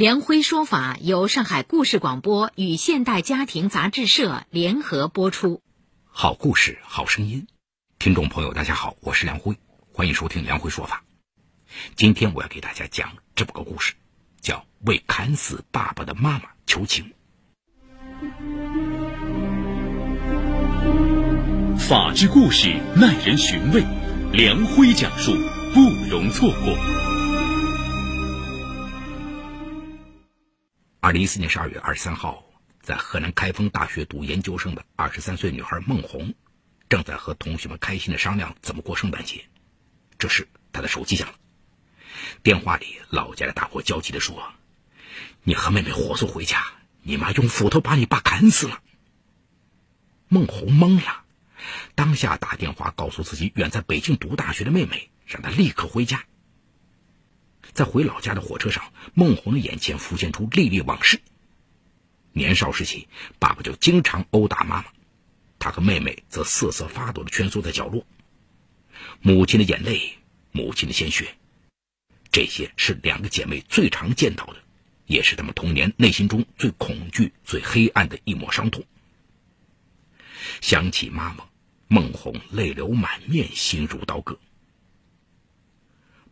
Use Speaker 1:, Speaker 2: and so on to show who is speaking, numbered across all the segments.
Speaker 1: 梁辉说法由上海故事广播与现代家庭杂志社联合播出。
Speaker 2: 好故事，好声音。听众朋友，大家好，我是梁辉，欢迎收听梁辉说法。今天我要给大家讲这么个故事，叫《为砍死爸爸的妈妈求情》。
Speaker 3: 法治故事耐人寻味，梁辉讲述不容错过。
Speaker 2: 二零一四年十二月二十三号，在河南开封大学读研究生的二十三岁女孩孟红，正在和同学们开心的商量怎么过圣诞节。这时，她的手机响了，电话里老家的大伙焦急地说：“你和妹妹火速回家，你妈用斧头把你爸砍死了。”孟红懵了，当下打电话告诉自己远在北京读大学的妹妹，让她立刻回家。在回老家的火车上，孟红的眼前浮现出历历往事。年少时期，爸爸就经常殴打妈妈，她和妹妹则瑟瑟发抖的蜷缩在角落。母亲的眼泪，母亲的鲜血，这些是两个姐妹最常见到的，也是她们童年内心中最恐惧、最黑暗的一抹伤痛。想起妈妈，孟红泪流满面，心如刀割。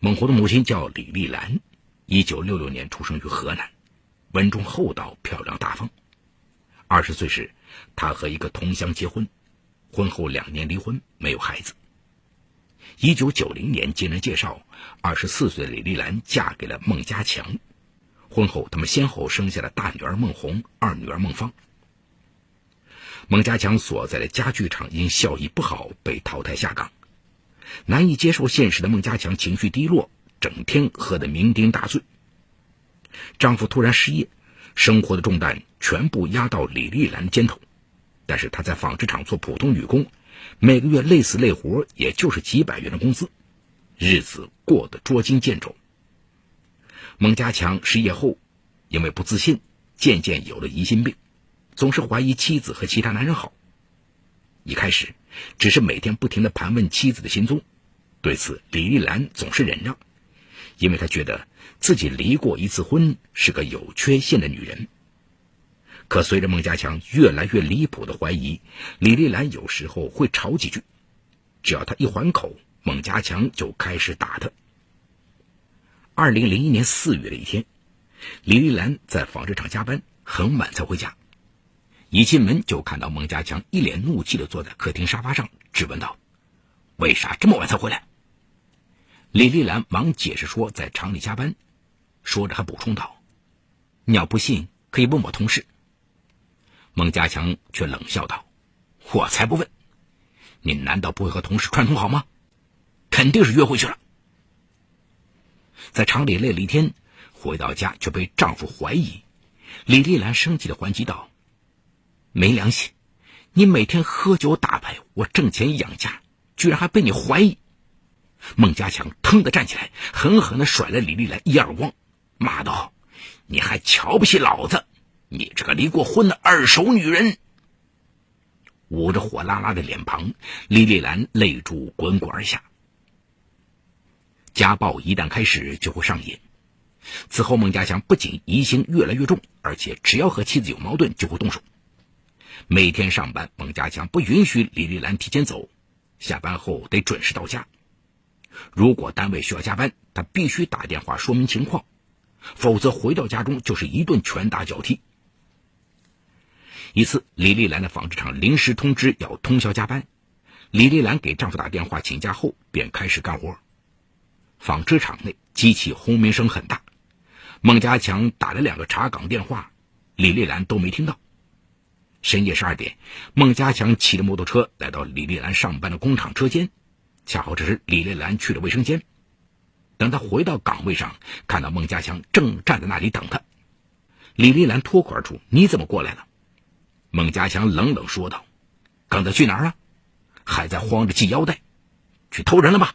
Speaker 2: 孟红的母亲叫李丽兰，一九六六年出生于河南，稳重厚道、漂亮大方。二十岁时，她和一个同乡结婚，婚后两年离婚，没有孩子。一九九零年经人介绍，二十四岁的李丽兰嫁给了孟家强，婚后他们先后生下了大女儿孟红、二女儿孟芳。孟家强所在的家具厂因效益不好被淘汰下岗。难以接受现实的孟家强情绪低落，整天喝得酩酊大醉。丈夫突然失业，生活的重担全部压到李丽兰的肩头。但是她在纺织厂做普通女工，每个月累死累活也就是几百元的工资，日子过得捉襟见肘。孟家强失业后，因为不自信，渐渐有了疑心病，总是怀疑妻子和其他男人好。一开始，只是每天不停的盘问妻子的行踪，对此李丽兰总是忍让，因为她觉得自己离过一次婚，是个有缺陷的女人。可随着孟家强越来越离谱的怀疑，李丽兰有时候会吵几句，只要他一还口，孟家强就开始打他。二零零一年四月的一天，李丽兰在纺织厂加班，很晚才回家。一进门就看到孟家强一脸怒气的坐在客厅沙发上，质问道：“为啥这么晚才回来？”李丽兰忙解释说在厂里加班，说着还补充道：“你要不信，可以问我同事。”孟家强却冷笑道：“我才不问！你难道不会和同事串通好吗？肯定是约会去了。”在厂里累了一天，回到家却被丈夫怀疑，李丽兰生气的还击道。没良心！你每天喝酒打牌，我挣钱养家，居然还被你怀疑！孟家强腾的站起来，狠狠的甩了李丽兰一耳光，骂道：“你还瞧不起老子？你这个离过婚的二手女人！”捂着火辣辣的脸庞，李丽兰泪珠滚滚而下。家暴一旦开始，就会上瘾。此后，孟家强不仅疑心越来越重，而且只要和妻子有矛盾，就会动手。每天上班，孟家强不允许李丽兰提前走，下班后得准时到家。如果单位需要加班，他必须打电话说明情况，否则回到家中就是一顿拳打脚踢。一次，李丽兰的纺织厂临时通知要通宵加班，李丽兰给丈夫打电话请假后便开始干活。纺织厂内机器轰鸣声很大，孟家强打了两个查岗电话，李丽兰都没听到。深夜十二点，孟家强骑着摩托车来到李丽兰上班的工厂车间，恰好这时李丽兰去了卫生间。等他回到岗位上，看到孟家强正站在那里等他，李丽兰脱口而出：“你怎么过来了？”孟家强冷冷说道：“刚才去哪儿了？还在慌着系腰带，去偷人了吧？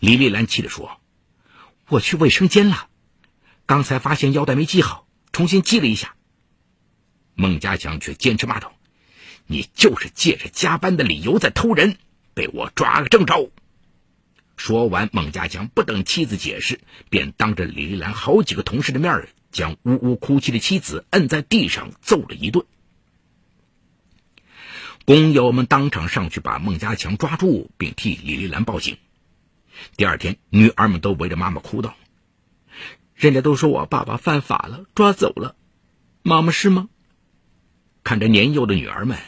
Speaker 2: 李丽兰气地说：“我去卫生间了，刚才发现腰带没系好，重新系了一下。”孟家强却坚持骂道：“你就是借着加班的理由在偷人，被我抓个正着！”说完，孟家强不等妻子解释，便当着李丽兰好几个同事的面将呜呜哭泣的妻子摁在地上揍了一顿。工友们当场上去把孟家强抓住，并替李丽兰报警。第二天，女儿们都围着妈妈哭道：“人家都说我爸爸犯法了，抓走了，妈妈是吗？”看着年幼的女儿们，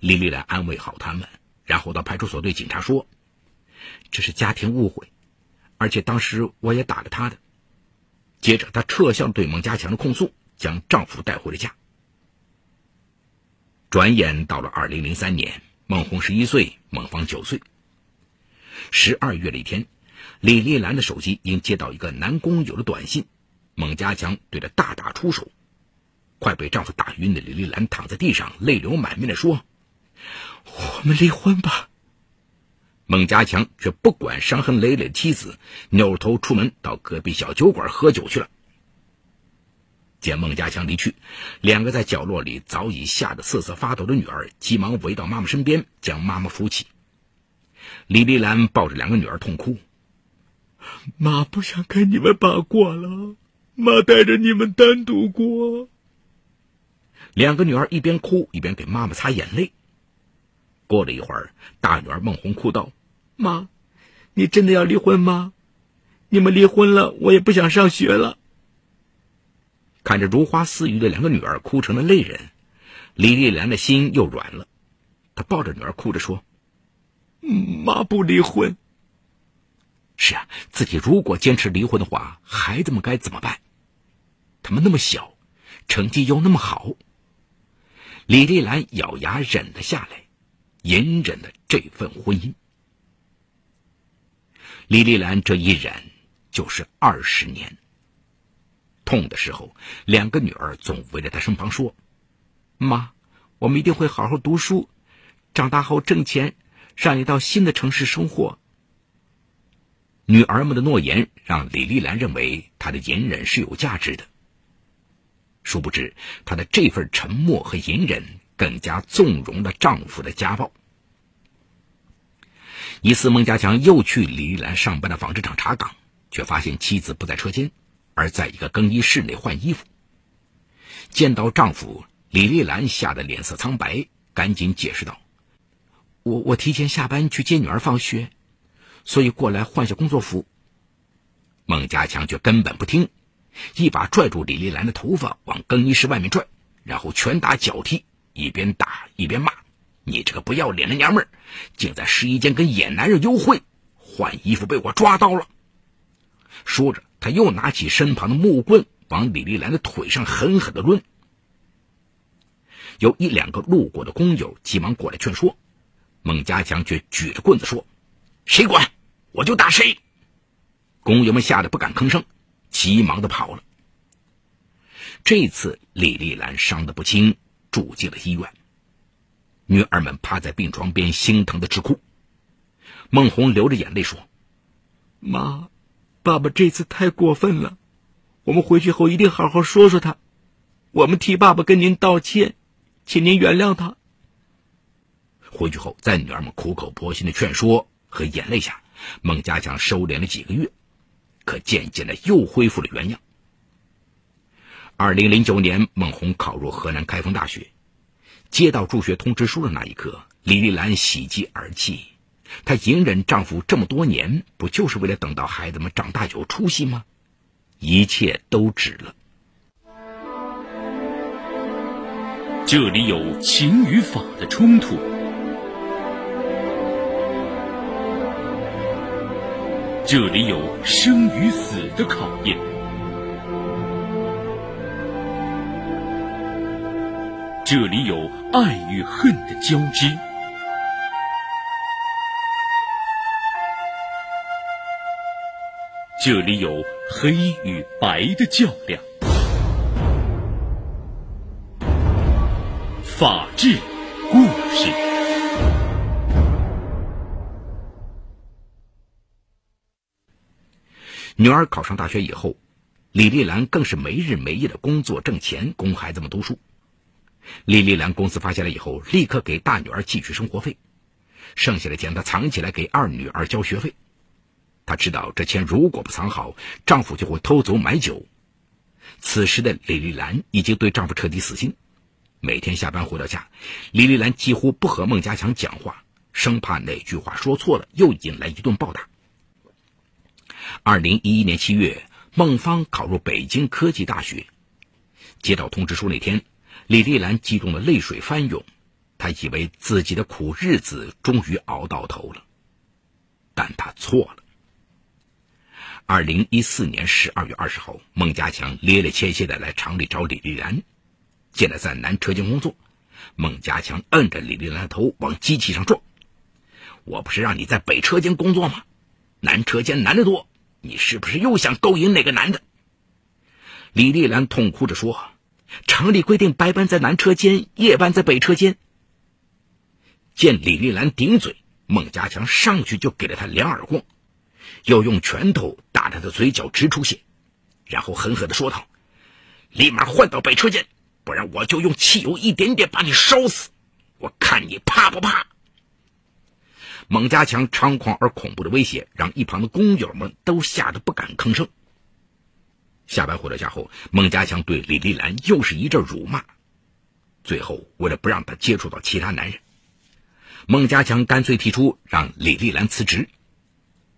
Speaker 2: 李丽兰安慰好他们，然后到派出所对警察说。这是家庭误会，而且当时我也打了他的。接着，她撤销对孟家强的控诉，将丈夫带回了家。转眼到了二零零三年，孟红十一岁，孟芳九岁。十二月的一天，李丽兰的手机因接到一个男工友的短信，孟家强对她大打出手。快被丈夫打晕的李丽兰躺在地上，泪流满面的说：“我们离婚吧。”孟家强却不管伤痕累累的妻子，扭头出门到隔壁小酒馆喝酒去了。见孟家强离去，两个在角落里早已吓得瑟瑟发抖的女儿急忙围到妈妈身边，将妈妈扶起。李丽兰抱着两个女儿痛哭：“妈不想跟你们八卦了，妈带着你们单独过。”两个女儿一边哭一边给妈妈擦眼泪。过了一会儿，大女儿孟红哭道：“妈，你真的要离婚吗？你们离婚了，我也不想上学了。”看着如花似玉的两个女儿哭成了泪人，李丽兰的心又软了。她抱着女儿哭着说：“妈不离婚。”是啊，自己如果坚持离婚的话，孩子们该怎么办？他们那么小，成绩又那么好。李丽兰咬牙忍了下来。隐忍的这份婚姻，李丽兰这一忍就是二十年。痛的时候，两个女儿总围在她身旁说：“妈，我们一定会好好读书，长大后挣钱，让你到新的城市生活。”女儿们的诺言让李丽兰认为她的隐忍是有价值的。殊不知，她的这份沉默和隐忍。更加纵容了丈夫的家暴。一次，孟家强又去李丽兰上班的纺织厂查岗，却发现妻子不在车间，而在一个更衣室内换衣服。见到丈夫，李丽兰吓得脸色苍白，赶紧解释道：“我我提前下班去接女儿放学，所以过来换下工作服。”孟家强却根本不听，一把拽住李丽兰的头发往更衣室外面拽，然后拳打脚踢。一边打一边骂：“你这个不要脸的娘们儿，竟在试衣间跟野男人幽会，换衣服被我抓到了！”说着，他又拿起身旁的木棍往李丽兰的腿上狠狠的抡。有一两个路过的工友急忙过来劝说，孟家强却举着棍子说：“谁管我就打谁！”工友们吓得不敢吭声，急忙的跑了。这次李丽兰伤得不轻。住进了医院，女儿们趴在病床边，心疼的直哭。孟红流着眼泪说：“妈，爸爸这次太过分了，我们回去后一定好好说说他。我们替爸爸跟您道歉，请您原谅他。”回去后，在女儿们苦口婆心的劝说和眼泪下，孟家强收敛了几个月，可渐渐的又恢复了原样。二零零九年，孟红考入河南开封大学。接到助学通知书的那一刻，李丽兰喜极而泣。她隐忍丈夫这么多年，不就是为了等到孩子们长大有出息吗？一切都值了。
Speaker 3: 这里有情与法的冲突，这里有生与死的考验。这里有爱与恨的交织，这里有黑与白的较量。法治故事。
Speaker 2: 女儿考上大学以后，李丽兰更是没日没夜的工作挣钱，供孩子们读书。李丽兰公司发现了以后，立刻给大女儿寄去生活费，剩下的钱她藏起来给二女儿交学费。她知道这钱如果不藏好，丈夫就会偷走买酒。此时的李丽兰已经对丈夫彻底死心，每天下班回到家，李丽兰几乎不和孟家强讲话，生怕哪句话说错了又引来一顿暴打。二零一一年七月，孟芳考入北京科技大学，接到通知书那天。李丽兰激动的泪水翻涌，她以为自己的苦日子终于熬到头了，但她错了。二零一四年十二月二十号，孟家强咧咧切切的来厂里找李丽兰，见她在南车间工作，孟家强摁着李丽兰的头往机器上撞。我不是让你在北车间工作吗？南车间男的多，你是不是又想勾引哪个男的？李丽兰痛哭着说。厂里规定白班在南车间，夜班在北车间。见李丽兰顶嘴，孟家强上去就给了她两耳光，又用拳头打她的嘴角直出血，然后狠狠的说道：“立马换到北车间，不然我就用汽油一点点把你烧死，我看你怕不怕？”孟家强猖狂而恐怖的威胁，让一旁的工友们都吓得不敢吭声。下班回到家后，孟家强对李丽兰又是一阵辱骂。最后，为了不让她接触到其他男人，孟家强干脆提出让李丽兰辞职。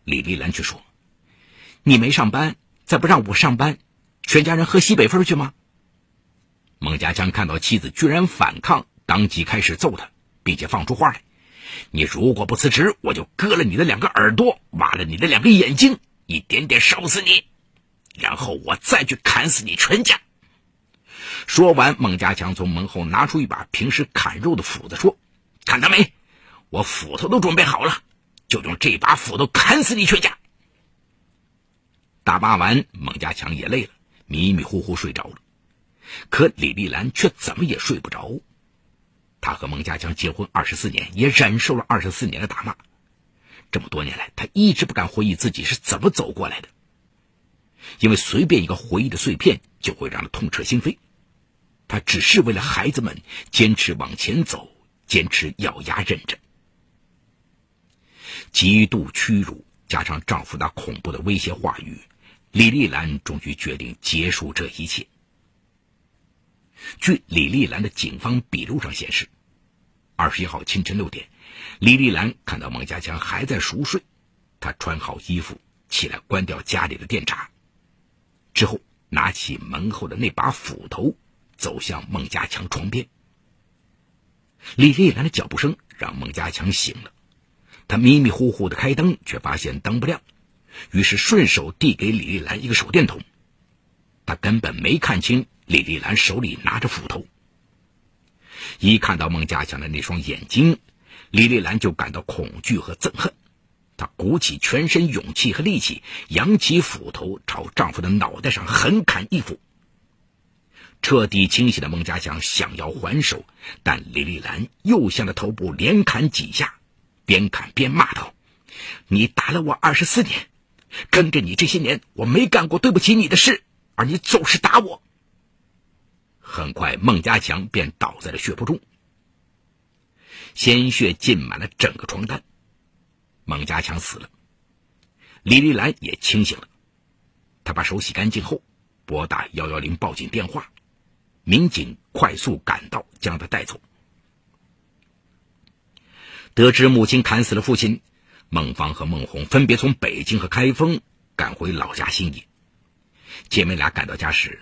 Speaker 2: 李丽兰却说：“你没上班，再不让我上班，全家人喝西北风去吗？”孟家强看到妻子居然反抗，当即开始揍她，并且放出话来：“你如果不辞职，我就割了你的两个耳朵，挖了你的两个眼睛，一点点烧死你。”然后我再去砍死你全家。说完，孟家强从门后拿出一把平时砍肉的斧子，说：“看到没？我斧头都准备好了，就用这把斧头砍死你全家。”打骂完，孟家强也累了，迷迷糊糊睡着了。可李丽兰却怎么也睡不着。她和蒙家强结婚二十四年，也忍受了二十四年的打骂。这么多年来，她一直不敢回忆自己是怎么走过来的。因为随便一个回忆的碎片就会让他痛彻心扉，他只是为了孩子们坚持往前走，坚持咬牙忍着。极度屈辱加上丈夫那恐怖的威胁话语，李丽兰终于决定结束这一切。据李丽兰的警方笔录上显示，二十一号清晨六点，李丽兰看到孟家强还在熟睡，她穿好衣服起来关掉家里的电闸。之后，拿起门后的那把斧头，走向孟家强床边。李丽兰的脚步声让孟家强醒了，他迷迷糊糊的开灯，却发现灯不亮，于是顺手递给李丽兰一个手电筒。他根本没看清李丽兰手里拿着斧头。一看到孟家强的那双眼睛，李丽兰就感到恐惧和憎恨。她鼓起全身勇气和力气，扬起斧头朝丈夫的脑袋上狠砍一斧。彻底清醒的孟家祥想要还手，但李丽兰又向他头部连砍几下，边砍边骂道：“你打了我二十四年，跟着你这些年，我没干过对不起你的事，而你总是打我。”很快，孟家强便倒在了血泊中，鲜血浸满了整个床单。孟家强死了，李丽兰也清醒了。她把手洗干净后，拨打幺幺零报警电话，民警快速赶到，将她带走。得知母亲砍死了父亲，孟芳和孟红分别从北京和开封赶回老家新野。姐妹俩赶到家时，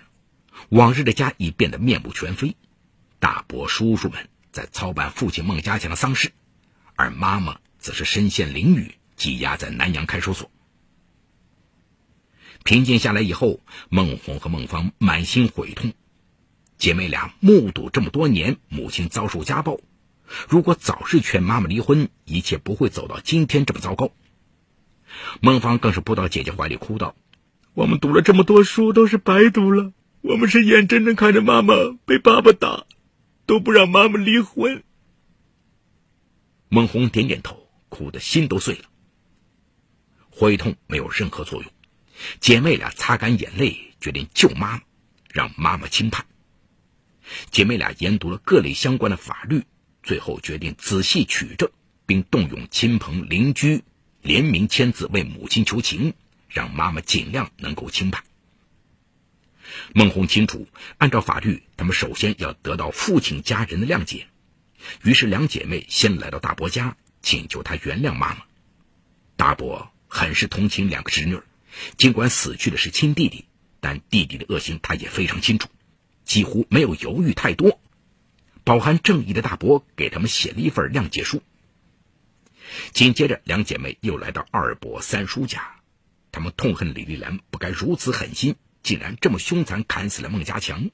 Speaker 2: 往日的家已变得面目全非，大伯叔叔们在操办父亲孟家强的丧事，而妈妈。则是身陷囹圄，羁押在南阳看守所。平静下来以后，孟红和孟芳满心悔痛。姐妹俩目睹这么多年母亲遭受家暴，如果早日劝妈妈离婚，一切不会走到今天这么糟糕。孟芳更是扑到姐姐怀里哭道：“我们读了这么多书都是白读了，我们是眼睁睁看着妈妈被爸爸打，都不让妈妈离婚。孟红点点头，哭得心都碎了。活一通没有任何作用，姐妹俩擦干眼泪，决定救妈妈，让妈妈轻判。姐妹俩研读了各类相关的法律，最后决定仔细取证，并动用亲朋邻居联名签字为母亲求情，让妈妈尽量能够轻判。孟红清楚，按照法律，他们首先要得到父亲家人的谅解。于是，两姐妹先来到大伯家，请求他原谅妈妈。大伯很是同情两个侄女，尽管死去的是亲弟弟，但弟弟的恶行他也非常清楚，几乎没有犹豫太多。饱含正义的大伯给他们写了一份谅解书。紧接着，两姐妹又来到二伯、三叔家，他们痛恨李丽兰不该如此狠心。竟然这么凶残，砍死了孟家强。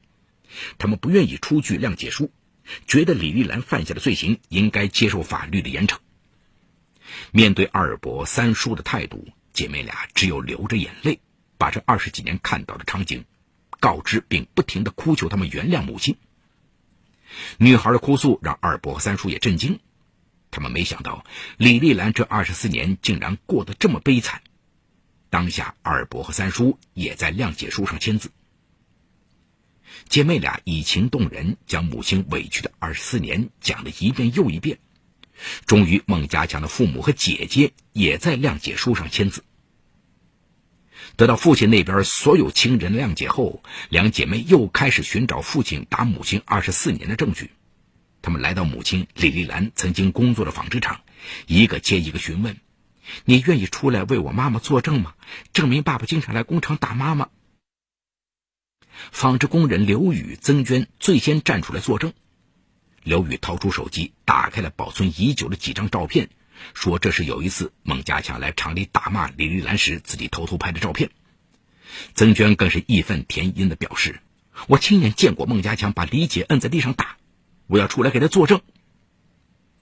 Speaker 2: 他们不愿意出具谅解书，觉得李丽兰犯下的罪行应该接受法律的严惩。面对二伯三叔的态度，姐妹俩只有流着眼泪，把这二十几年看到的场景告知，并不停的哭求他们原谅母亲。女孩的哭诉让二伯和三叔也震惊，他们没想到李丽兰这二十四年竟然过得这么悲惨。当下，二伯和三叔也在谅解书上签字。姐妹俩以情动人，将母亲委屈的二十四年讲了一遍又一遍。终于，孟家强的父母和姐姐也在谅解书上签字。得到父亲那边所有亲人的谅解后，两姐妹又开始寻找父亲打母亲二十四年的证据。他们来到母亲李丽兰曾经工作的纺织厂，一个接一个询问。你愿意出来为我妈妈作证吗？证明爸爸经常来工厂打妈妈。纺织工人刘宇、曾娟最先站出来作证。刘宇掏出手机，打开了保存已久的几张照片，说这是有一次孟家强来厂里打骂李丽兰时自己偷偷拍的照片。曾娟更是义愤填膺地表示：“我亲眼见过孟家强把李姐摁在地上打，我要出来给他作证。”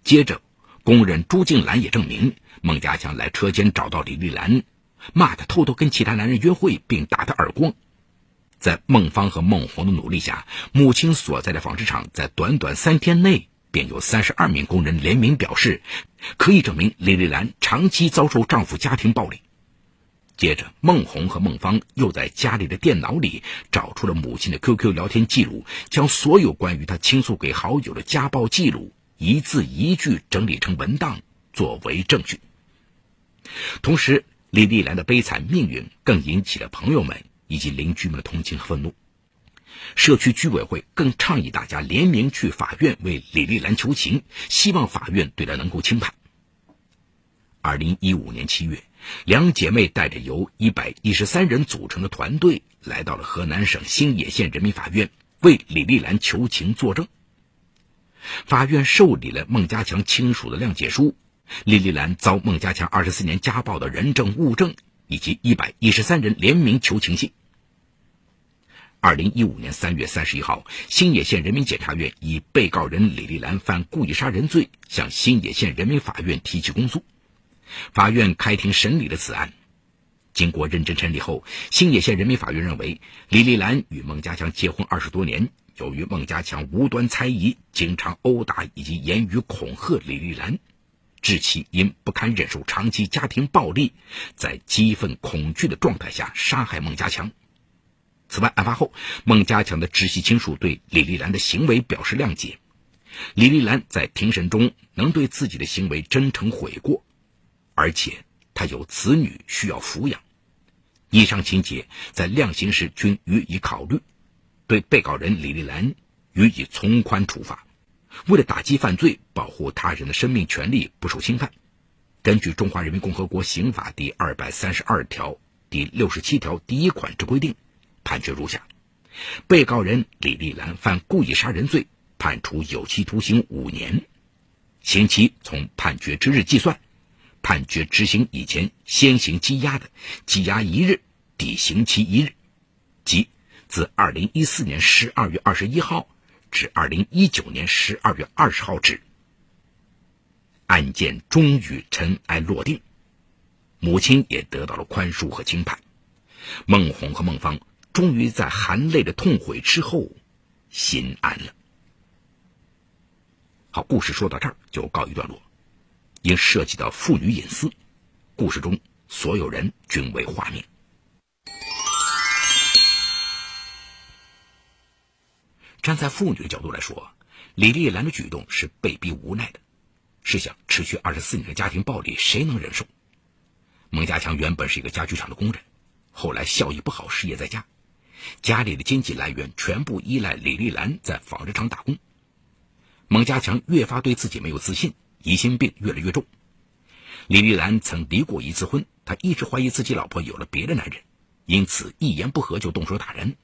Speaker 2: 接着，工人朱静兰也证明。孟家强来车间找到李丽兰，骂她偷偷跟其他男人约会，并打她耳光。在孟芳和孟红的努力下，母亲所在的纺织厂在短短三天内便有三十二名工人联名表示，可以证明李丽兰长期遭受丈夫家庭暴力。接着，孟红和孟芳又在家里的电脑里找出了母亲的 QQ 聊天记录，将所有关于她倾诉给好友的家暴记录一字一句整理成文档，作为证据。同时，李丽兰的悲惨命运更引起了朋友们以及邻居们的同情和愤怒。社区居委会更倡议大家联名去法院为李丽兰求情，希望法院对她能够轻判。二零一五年七月，两姐妹带着由一百一十三人组成的团队来到了河南省新野县人民法院为李丽兰求情作证。法院受理了孟家强亲属的谅解书。李丽兰遭孟家强二十四年家暴的人证物证，以及一百一十三人联名求情信。二零一五年三月三十一号，新野县人民检察院以被告人李丽兰犯故意杀人罪，向新野县人民法院提起公诉。法院开庭审理了此案。经过认真审理后，新野县人民法院认为，李丽兰与孟家强结婚二十多年，由于孟家强无端猜疑，经常殴打以及言语恐吓李丽兰。致其因不堪忍受长期家庭暴力，在激愤恐惧的状态下杀害孟家强。此外，案发后，孟家强的直系亲属对李丽兰的行为表示谅解。李丽兰在庭审中能对自己的行为真诚悔过，而且她有子女需要抚养，以上情节在量刑时均予以考虑，对被告人李丽兰予以从宽处罚。为了打击犯罪，保护他人的生命权利不受侵犯，根据《中华人民共和国刑法》第二百三十二条第六十七条第一款之规定，判决如下：被告人李丽兰犯故意杀人罪，判处有期徒刑五年，刑期从判决之日计算，判决执行以前先行羁押的，羁押一日抵刑期一日，即自二零一四年十二月二十一号。至二零一九年十二月二十号止，案件终于尘埃落定，母亲也得到了宽恕和轻判，孟红和孟芳终于在含泪的痛悔之后心安了。好，故事说到这儿就告一段落。因涉及到妇女隐私，故事中所有人均为画面。站在妇女的角度来说，李丽兰的举动是被逼无奈的。试想，持续二十四年的家庭暴力，谁能忍受？孟家强原本是一个家具厂的工人，后来效益不好，失业在家，家里的经济来源全部依赖李丽兰在纺织厂打工。孟家强越发对自己没有自信，疑心病越来越重。李丽兰曾离过一次婚，他一直怀疑自己老婆有了别的男人，因此一言不合就动手打人，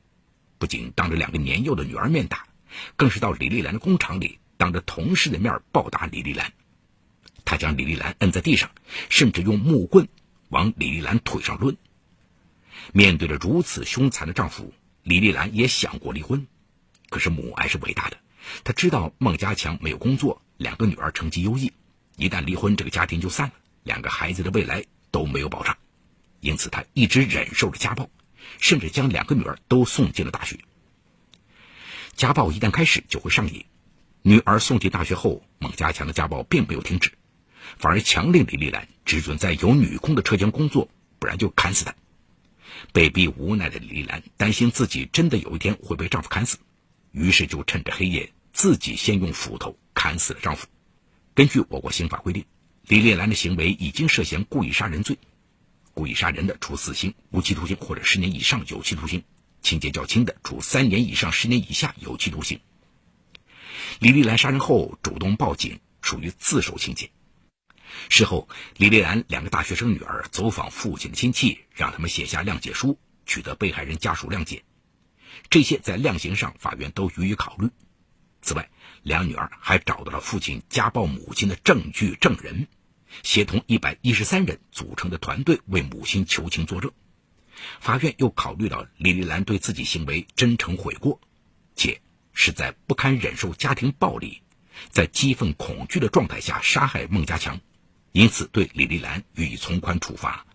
Speaker 2: 不仅当着两个年幼的女儿面打，更是到李丽兰的工厂里当着同事的面暴打李丽兰。他将李丽兰摁在地上，甚至用木棍往李丽兰腿上抡。面对着如此凶残的丈夫，李丽兰也想过离婚，可是母爱是伟大的。她知道孟家强没有工作，两个女儿成绩优异，一旦离婚，这个家庭就散了，两个孩子的未来都没有保障。因此，她一直忍受着家暴，甚至将两个女儿都送进了大学。家暴一旦开始，就会上瘾。女儿送进大学后，孟家强的家暴并没有停止。反而强令李丽兰只准在有女工的车间工作，不然就砍死她。被逼无奈的李丽兰担心自己真的有一天会被丈夫砍死，于是就趁着黑夜自己先用斧头砍死了丈夫。根据我国刑法规定，李丽兰的行为已经涉嫌故意杀人罪，故意杀人的处死刑、无期徒刑或者十年以上有期徒刑；情节较轻的，处三年以上十年以下有期徒刑。李丽兰杀人后主动报警，属于自首情节。事后，李丽兰两个大学生女儿走访父亲的亲戚，让他们写下谅解书，取得被害人家属谅解。这些在量刑上，法院都予以考虑。此外，两女儿还找到了父亲家暴母亲的证据证人，协同一百一十三人组成的团队为母亲求情作证。法院又考虑到李丽兰对自己行为真诚悔过，且是在不堪忍受家庭暴力，在激愤恐惧的状态下杀害孟家强。因此，对李丽兰予以从宽处罚，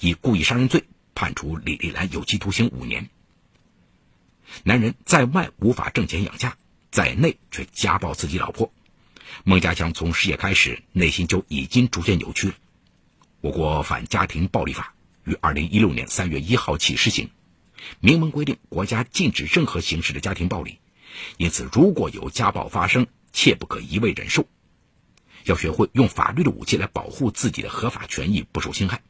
Speaker 2: 以故意杀人罪判处李丽兰有期徒刑五年。男人在外无法挣钱养家，在内却家暴自己老婆。孟家强从事业开始，内心就已经逐渐扭曲了。我国反家庭暴力法于二零一六年三月一号起施行，明文规定国家禁止任何形式的家庭暴力。因此，如果有家暴发生，切不可一味忍受。要学会用法律的武器来保护自己的合法权益不受侵害。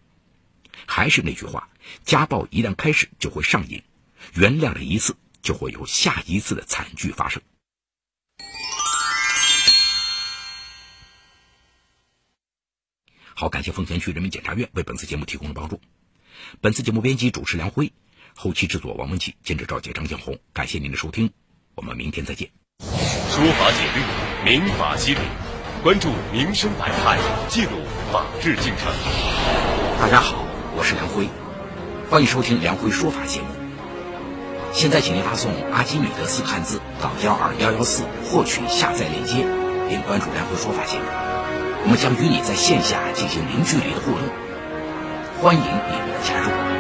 Speaker 2: 还是那句话，家暴一旦开始就会上瘾，原谅了一次就会有下一次的惨剧发生。好，感谢奉贤区人民检察院为本次节目提供的帮助。本次节目编辑主持梁辉，后期制作王文琪，监制赵杰、张建红。感谢您的收听，我们明天再见。
Speaker 3: 说法解律，民法析理。关注民生百态，记录法治进程。
Speaker 2: 大家好，我是梁辉，欢迎收听梁辉说法节目。现在，请您发送“阿基米德”四个汉字到幺二幺幺四，获取下载链接，并关注梁辉说法节目。我们将与你在线下进行零距离的互动，欢迎你们的加入。